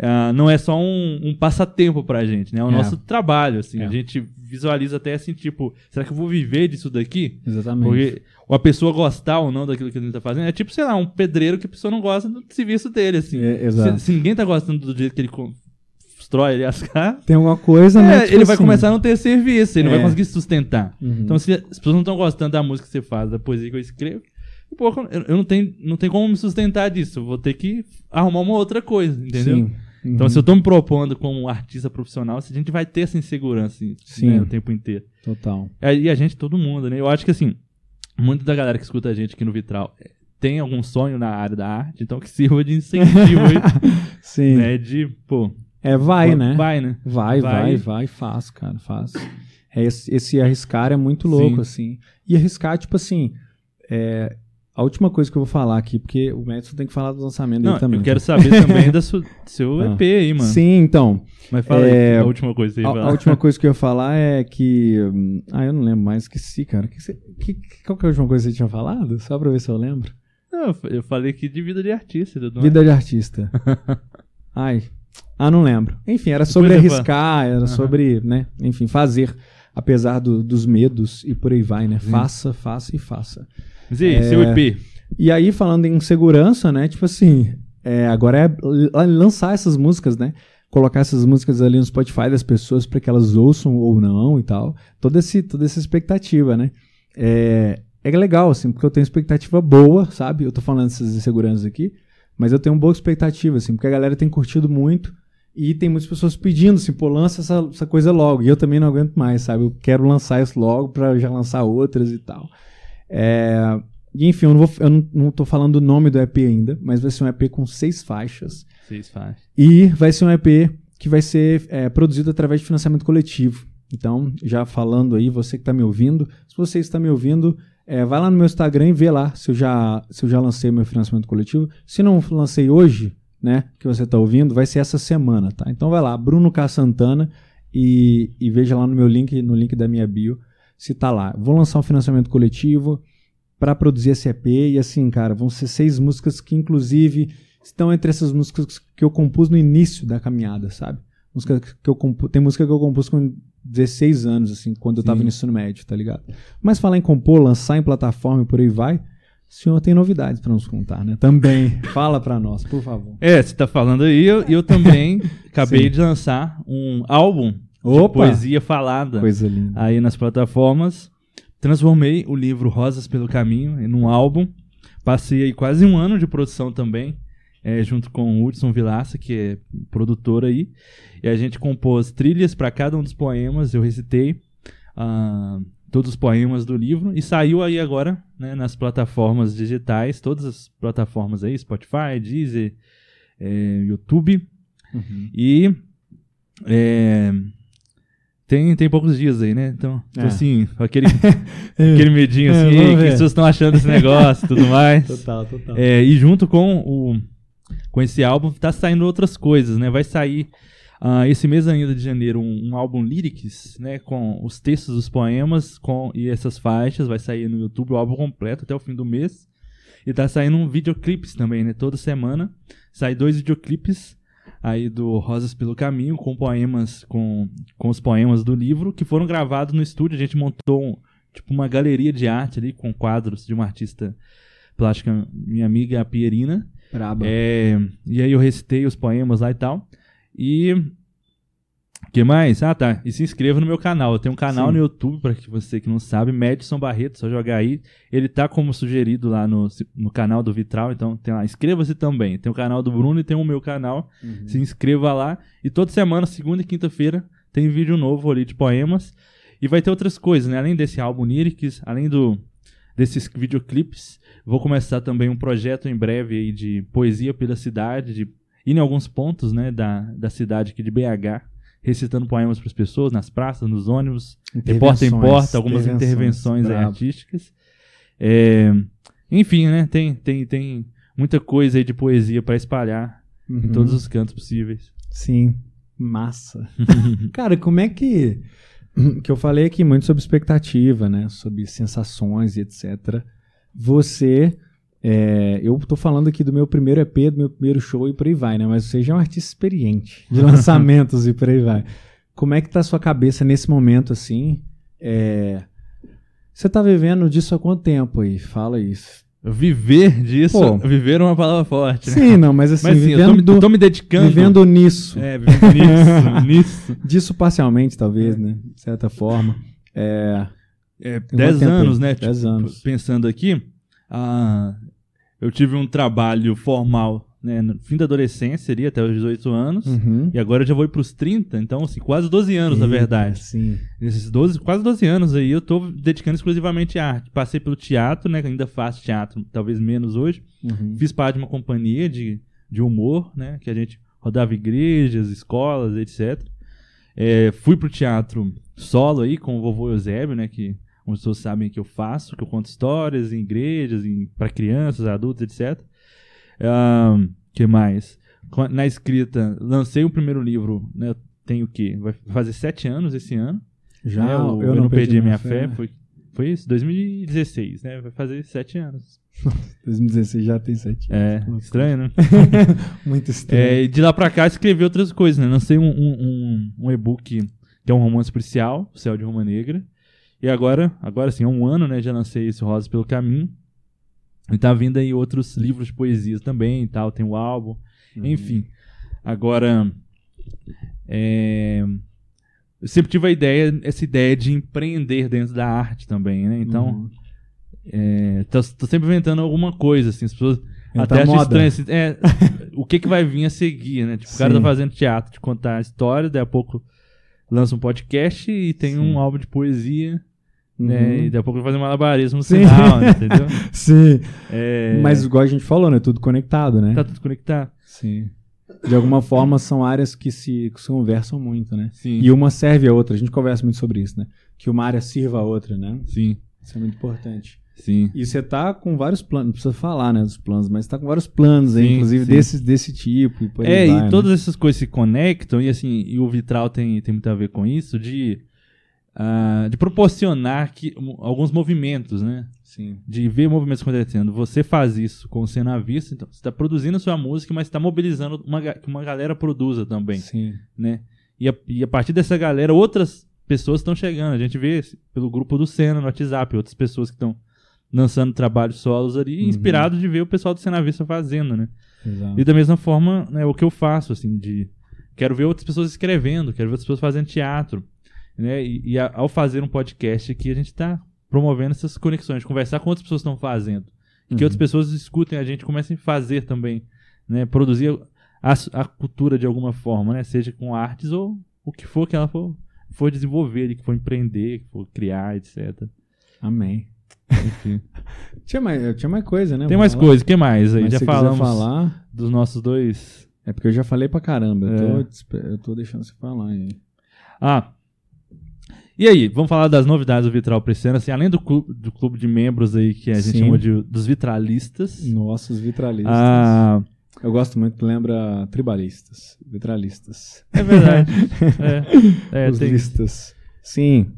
ah, não é só um, um passatempo pra gente, né? É o É. nosso trabalho, assim. É. A gente visualiza até assim, tipo, será que eu vou viver disso daqui? Exatamente. Porque a pessoa gostar ou não daquilo que ele tá fazendo é tipo, sei lá, um pedreiro que a pessoa não gosta do serviço dele, assim. É, exato. Se, se ninguém tá gostando do jeito que ele ali as [laughs] casas, Tem alguma coisa, né? é, tipo ele vai assim. começar a não ter serviço, ele não É. vai conseguir se sustentar. Uhum. Então, se as pessoas não estão gostando da música que você faz, da poesia que eu escrevo, pô, eu não tenho, não tenho como me sustentar disso. Eu vou ter que arrumar uma outra coisa, entendeu? Sim. Então, Uhum. se eu tô me propondo como artista profissional, a gente vai ter essa insegurança assim, Sim. né, o tempo inteiro. Total. É, E a gente, todo mundo, né? Eu acho que assim, muita da galera que escuta a gente aqui no Vitral é, tem algum sonho na área da arte, então que sirva de incentivo [laughs] Sim. né? De, pô, É, vai, né? Vai, né? Vai, Vai. vai, vai, faz, cara, faz. É, esse, esse arriscar é muito louco, Sim. assim. E arriscar, tipo assim, é, a última coisa que eu vou falar aqui, porque o Madison tem que falar do lançamento Não, dele também. eu quero saber também [laughs] do seu Ah. EP aí, mano. Sim, então. Mas fala É, aí, a última coisa você A, a última [laughs] coisa que eu ia falar é que. hum, Ah, eu não lembro mais, esqueci, cara. Que você- que- qual que é a última coisa que você tinha falado? Só pra ver se eu lembro. Não, eu fa- eu falei aqui de vida de artista, tudo Vida de artista. [laughs] Ai. Ah, não lembro. Enfim, era sobre arriscar, era sobre, né? Enfim, fazer. Apesar do- dos medos e por aí vai, né? Faça, faça e faça. Aí, É, seu EP? E aí, falando em segurança, né? Tipo assim, é, agora é l- lançar essas músicas, né? Colocar essas músicas ali no Spotify das pessoas para que elas ouçam ou não e tal. Toda, esse, toda essa expectativa, né? É, é legal, assim, porque eu tenho expectativa boa, sabe? Eu tô falando dessas inseguranças aqui, mas eu tenho uma boa expectativa, assim, porque a galera tem curtido muito e tem muitas pessoas pedindo, assim, pô, lança essa, essa coisa logo. E eu também não aguento mais, sabe? Eu quero lançar isso logo pra já lançar outras e tal. É, e enfim, eu não, vou, eu não, não tô falando o nome do EP ainda, mas vai ser um EP com seis faixas. Vocês fazem. E vai ser um EP que vai ser é, produzido através de financiamento coletivo. Então, já falando aí, você que está me ouvindo, se você está me ouvindo, é, vai lá no meu Instagram e vê lá se eu já, se eu já lancei meu financiamento coletivo. Se não lancei hoje, né, que você está ouvindo, vai ser essa semana, tá? Então vai lá, Bruno K. Santana, e, e veja lá no meu link, no link da minha bio, se tá lá. Vou lançar um financiamento coletivo para produzir esse EP, e assim, cara, vão ser seis músicas que, inclusive, estão entre essas músicas que eu compus no início da caminhada, sabe? Música que eu compu... Tem música que eu compus com 16 anos, assim, quando eu tava Sim. no ensino médio, tá ligado? Mas falar em compor, lançar em plataforma e por aí vai, o senhor tem novidades pra nos contar, né? Também. [laughs] Fala pra nós, por favor. É, você tá falando aí, eu, eu também [laughs] acabei de lançar um álbum de Opa! poesia falada Coisa linda. aí nas plataformas. Transformei o livro Rosas pelo Caminho em um álbum. Passei aí quase um ano de produção também, é, junto com o Hudson Vilaça, que é produtor aí. E a gente compôs trilhas para cada um dos poemas, eu recitei ah, todos os poemas do livro. E saiu aí agora né, nas plataformas digitais, todas as plataformas aí, Spotify, Deezer, é, YouTube. Uhum. E é, tem, tem poucos dias aí, né? Então, É. assim, [laughs] aquele, aquele medinho É, assim, "Ei, o que ver." as pessoas estão achando desse negócio e tudo mais. Total, total. É, e junto com o com esse álbum tá saindo outras coisas, né? Vai sair ah, esse mês ainda de janeiro um, um álbum lyrics, né, com os textos dos poemas com e essas faixas, vai sair no YouTube o álbum completo até o fim do mês. E tá saindo um videoclipes também, né, toda semana. Sai dois videoclipes aí do Rosas pelo Caminho com poemas com, com os poemas do livro que foram gravados no estúdio. A gente montou um, tipo uma galeria de arte ali com quadros de uma artista plástica, minha amiga a Pierina. Braba. É, e aí eu recitei os poemas lá e tal. E que mais? Ah, tá. E se inscreva no meu canal. Eu tenho um canal Sim. no YouTube, para que você que não sabe, Madison Barreto, só jogar aí. Ele tá como sugerido lá no, no canal do Vitral, então tem lá. Inscreva-se também. Tem o canal do Bruno e tem o meu canal. Uhum. Se inscreva lá. E toda semana, segunda e quinta-feira, tem vídeo novo ali de poemas. E vai ter outras coisas, né? Além desse álbum Lyrics, além do desses videoclipes, vou começar também um projeto em breve aí de poesia pela cidade, de ir em alguns pontos, né, da, da cidade aqui de BH, recitando poemas para as pessoas nas praças, nos ônibus, de porta em porta, algumas intervenções aí Brabo. artísticas. É, enfim, né, tem, tem, tem muita coisa aí de poesia para espalhar em Uhum. todos os cantos possíveis. Sim, massa. [laughs] Cara, como é que. [clears throat] Que eu falei aqui muito sobre expectativa, né? Sobre sensações e etc. Você. é, eu tô falando aqui do meu primeiro EP, do meu primeiro show e por aí vai, né? Mas você já é um artista experiente de [laughs] lançamentos e por aí vai. Como é que tá a sua cabeça nesse momento, assim? É, Você tá vivendo disso há quanto tempo aí? Fala isso. Viver disso, Pô. viver é uma palavra forte, né? Sim, não, mas assim, Mas sim, eu tô, me- do- tô me dedicando. vivendo nisso. É, vivendo nisso, [laughs] nisso. Disso parcialmente, talvez, né? De certa forma. É, É, dez anos, aí? né? Dez Tipo, anos. Pensando aqui, ah, eu tive um trabalho formal né, no fim da adolescência, seria até os 18 anos. uhum. E agora eu já vou para os 30, então assim, quase 12 anos, na Eita, verdade. Sim. Nesses 12, quase 12 anos aí eu tô dedicando exclusivamente à arte. Passei pelo teatro, né? que Ainda faço teatro, talvez menos hoje. Uhum. Fiz parte de uma companhia de, de humor, né? Que a gente rodava igrejas, escolas, etc. É, fui pro teatro solo aí com o vovô Eusébio, né? Que as pessoas sabem que eu faço, que eu conto histórias em igrejas, para crianças, adultos, etc. Ahn, que mais? Na escrita, lancei o primeiro livro, né? Tem o quê? Vai fazer sete anos esse ano. Já né, o eu, não perdi, minha fé. Foi, foi isso, 2016, né? Vai fazer sete anos. [laughs] 2016 já tem sete É, loucura. estranho, né? [laughs] Muito estranho. É, de lá pra cá escrevi outras coisas, né? Lancei um, um, um, um e-book que é um romance policial, O Céu de Roma Negra. E agora, agora sim, há um ano, né? Já lancei esse Rosas pelo Caminho. E tá vindo aí outros livros de poesias também e tal. Tem o álbum. Uhum. Enfim. Agora. É, eu sempre tive a ideia, essa ideia de empreender dentro da arte também, né? Então, Uhum. é, tô, tô sempre inventando alguma coisa, assim, as pessoas até acham estranho, assim, é, [laughs] o que que vai vir a seguir, né? Tipo, o cara tá fazendo teatro, de contar a história, daí a pouco lança um podcast e tem Sim. um álbum de poesia, né? Uhum. E daqui a pouco vai fazer um malabarismo no Sim. final, né? entendeu? [laughs] Sim. É, Mas igual a gente falou, né? Tudo conectado, né? tá tudo conectado. Sim. De alguma forma são áreas que se, que se conversam muito, né? Sim, E uma serve a outra. A gente conversa muito sobre isso, né? Que uma área sirva a outra, né? sim, Isso é muito importante. sim. E você tá com vários planos, não precisa falar, né, dos planos, mas tá com vários planos aí, Sim, inclusive sim. desse, desse tipo. E por aí É, vai, e né? todas essas coisas se conectam, e assim, e o vitral tem, tem muito a ver com isso, de, ah, de proporcionar que, alguns movimentos, né? Sim. de ver movimentos acontecendo. Você faz isso com o cena à vista, então você está produzindo sua música, mas está mobilizando uma, que uma galera produza também, Sim. né? E a, e a partir dessa galera, outras pessoas estão chegando. A gente vê pelo grupo do Senna no WhatsApp, outras pessoas que estão lançando trabalhos solos ali, Uhum. inspirado de ver o pessoal do Cena à Vista fazendo, né? Exato. E da mesma forma, né, o que eu faço, assim, de... Quero ver outras pessoas escrevendo, quero ver outras pessoas fazendo teatro, né? E, e a- ao fazer um podcast aqui, a gente tá promovendo essas conexões, conversar com outras pessoas que estão fazendo. E que Uhum. outras pessoas escutem a gente, comecem a fazer também, né? Produzir a, a cultura de alguma forma, né? Seja com artes ou o que for que ela for, for desenvolver, que for empreender, que for criar, etc. Amém. Enfim. [laughs] Tinha mais, tinha mais coisa, né? Tem mais falar? coisa, o que mais aí? Mas Já falamos falar, dos nossos dois... é porque eu já falei pra caramba. Eu, É. tô, despe- eu tô deixando você falar aí. Ah. E aí, vamos falar das novidades do Vitral pra esse ano, assim, além do clube, do clube de membros aí que a gente Sim. chamou de dos vitralistas. Nossos vitralistas. Ah, Eu gosto muito, lembra tribalistas, vitralistas. É verdade. [laughs] é, é, Os tem- listas. Sim.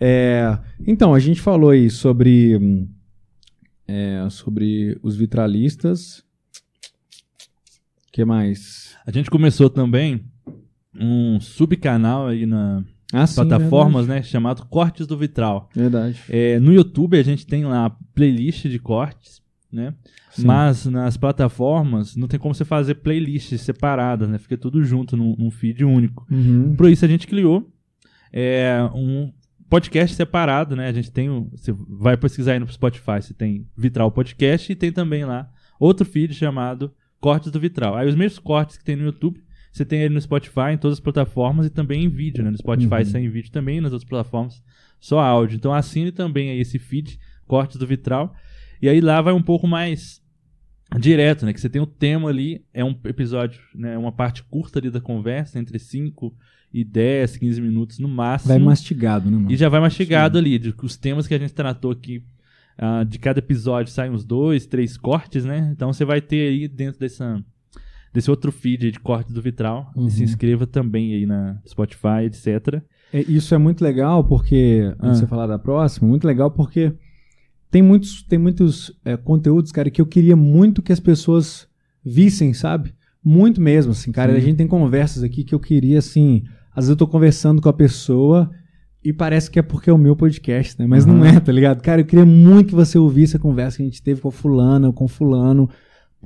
É, então, a gente falou aí sobre, hum, é, sobre os vitralistas. O que mais? A gente começou também um subcanal aí na Ah, sim, plataformas, né? Chamado Cortes do Vitral. Verdade. É, no YouTube a gente tem lá a playlist de cortes, né? Sim. Mas nas plataformas não tem como você fazer playlists separadas, né? Fica tudo junto num, num feed único. Uhum. Por isso a gente criou é, um podcast separado, né? A gente tem o, você vai pesquisar aí no Spotify, você tem Vitral Podcast e tem também lá outro feed chamado Cortes do Vitral. Aí os mesmos cortes que tem no YouTube, você tem ele no Spotify, em todas as plataformas e também em vídeo, né? No Spotify Uhum. sai em vídeo também, nas outras plataformas só áudio. Então assine também aí esse feed Cortes do Vitral. E aí lá vai um pouco mais direto, né? Que você tem o tema ali, é um episódio, né? Uma parte curta ali da conversa, entre 5 e 10, 15 minutos no máximo. Vai mastigado, né, mano? E já vai mastigado ali, de, os temas que a gente tratou aqui. ah, de cada episódio saem uns dois, três cortes, né? Então você vai ter aí dentro dessa, desse outro feed de cortes do Vitral. Uhum. E se inscreva também aí na Spotify, etc. É, Isso é muito legal porque, Ah. antes de você falar da próxima, muito legal porque tem muitos, tem muitos é, conteúdos, cara, que eu queria muito que as pessoas vissem, sabe? Muito mesmo, assim, cara. Sim. A gente tem conversas aqui que eu queria, assim. Às vezes eu tô conversando com a pessoa e parece que é porque é o meu podcast, né? Mas não Uhum. é, tá ligado? Cara, eu queria muito que você ouvisse a conversa que a gente teve com a fulana, com fulano,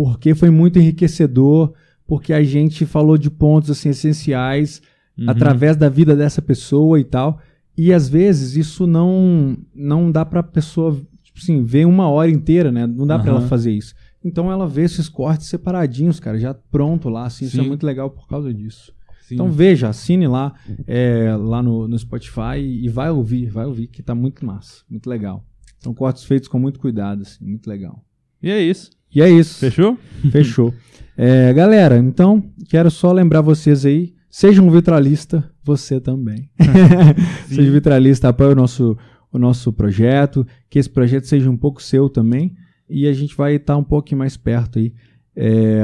porque foi muito enriquecedor, porque a gente falou de pontos, assim, essenciais Uhum. através da vida dessa pessoa e tal. E às vezes isso não não dá pra pessoa, tipo assim, ver uma hora inteira, né? Não dá pra Aham. ela fazer isso. Então ela vê esses cortes separadinhos, cara, já pronto lá, assim, isso é muito legal por causa disso. Sim. Então veja, assine lá, é, lá no, no Spotify e vai ouvir, vai ouvir, que tá muito massa, muito legal. São cortes feitos com muito cuidado, assim, muito legal. E é isso. E é isso. Fechou? [laughs] Fechou. É, galera, então, quero só lembrar vocês aí, seja um vitralista, você também. [laughs] seja vitralista, apoie o nosso, o nosso projeto, que esse projeto seja um pouco seu também, e a gente vai estar um pouco mais perto aí. É,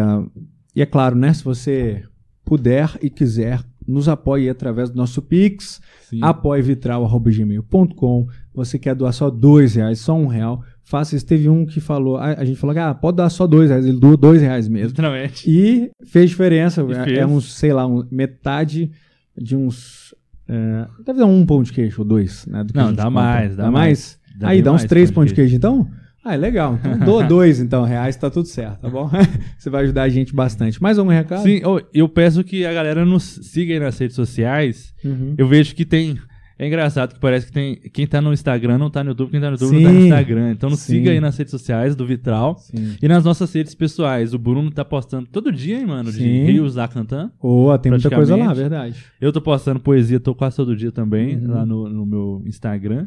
e é claro, né, se você puder e quiser, nos apoie através do nosso Pix, apoievitral.gmail.com. Você quer doar só dois reais, só um real, faça isso. Teve um que falou, a, a gente falou, ah, pode doar só dois reais, ele doou dois reais mesmo. Literalmente. E fez diferença, E é, fez. é uns, sei lá, um- metade de uns... é, deve dar um pão de queijo ou dois, né? Não, dá mais, dá Dá mais? Dá Aí dá uns mais três pão de de queijo, então? Ah, é legal. Então [laughs] doa dois, então, reais, tá tudo certo, tá bom? [laughs] Você vai ajudar a gente bastante. Mais um recado? Sim, eu peço que a galera nos siga aí nas redes sociais. Uhum. Eu vejo que tem. É engraçado que parece que tem. Quem tá no Instagram não tá no YouTube, quem tá no YouTube não tá no Sim. Instagram. Então nos Sim. siga aí nas redes sociais do Vitral. Sim. E nas nossas redes pessoais. O Bruno tá postando todo dia, hein, mano, de Sim. rios lá cantando. Boa, tem muita coisa lá, verdade. Eu tô postando poesia, tô quase todo dia também, Uhum. lá no, no meu Instagram.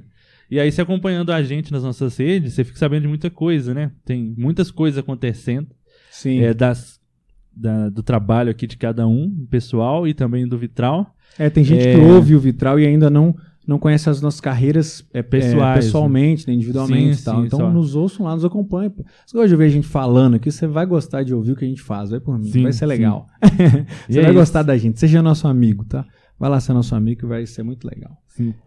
E aí, se acompanhando a gente nas nossas redes, você fica sabendo de muita coisa, né? Tem muitas coisas acontecendo. Sim. é, das, da- do trabalho aqui de cada um, pessoal e também do Vitral. É, tem gente É. que ouve o Vitral e ainda não, não conhece as nossas carreiras é, Pessoais, é, pessoalmente, né, individualmente Sim, e tal. sim, então só. nos ouçam lá, nos acompanhem. Você gosta de ver a gente falando aqui, você vai gostar de ouvir o que a gente faz, vai por mim, Sim, vai ser legal. [laughs] Você é vai isso. gostar da gente, seja nosso amigo, tá? Vai lá ser nosso amigo que vai ser muito legal.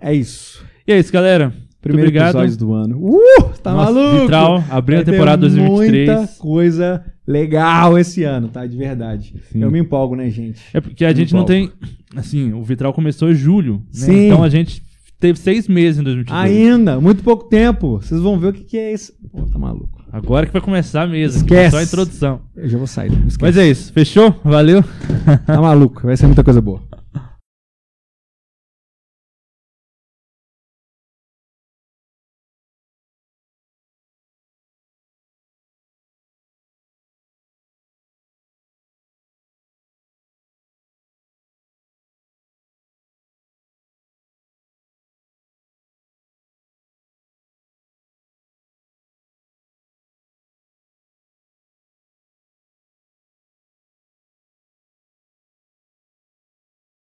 É isso. E é isso, galera. Primeiro episódio do ano. Uh, tá Nossa, maluco? Vitral, abrindo a temporada 2023. Muita coisa legal esse ano, tá? De verdade. Sim. Eu me empolgo, né, gente? É porque a Me gente não empolgo. tem. Assim, o Vitral começou em julho. né? Sim. Então a gente teve seis meses em 2022. Ainda, muito pouco tempo. Vocês vão ver o que, que é isso. Pô, tá maluco. Agora que vai começar mesmo. Esquece. Só a introdução. Eu já vou sair. não esquece. Mas é isso. Fechou? Valeu. Tá maluco. Vai ser muita coisa boa.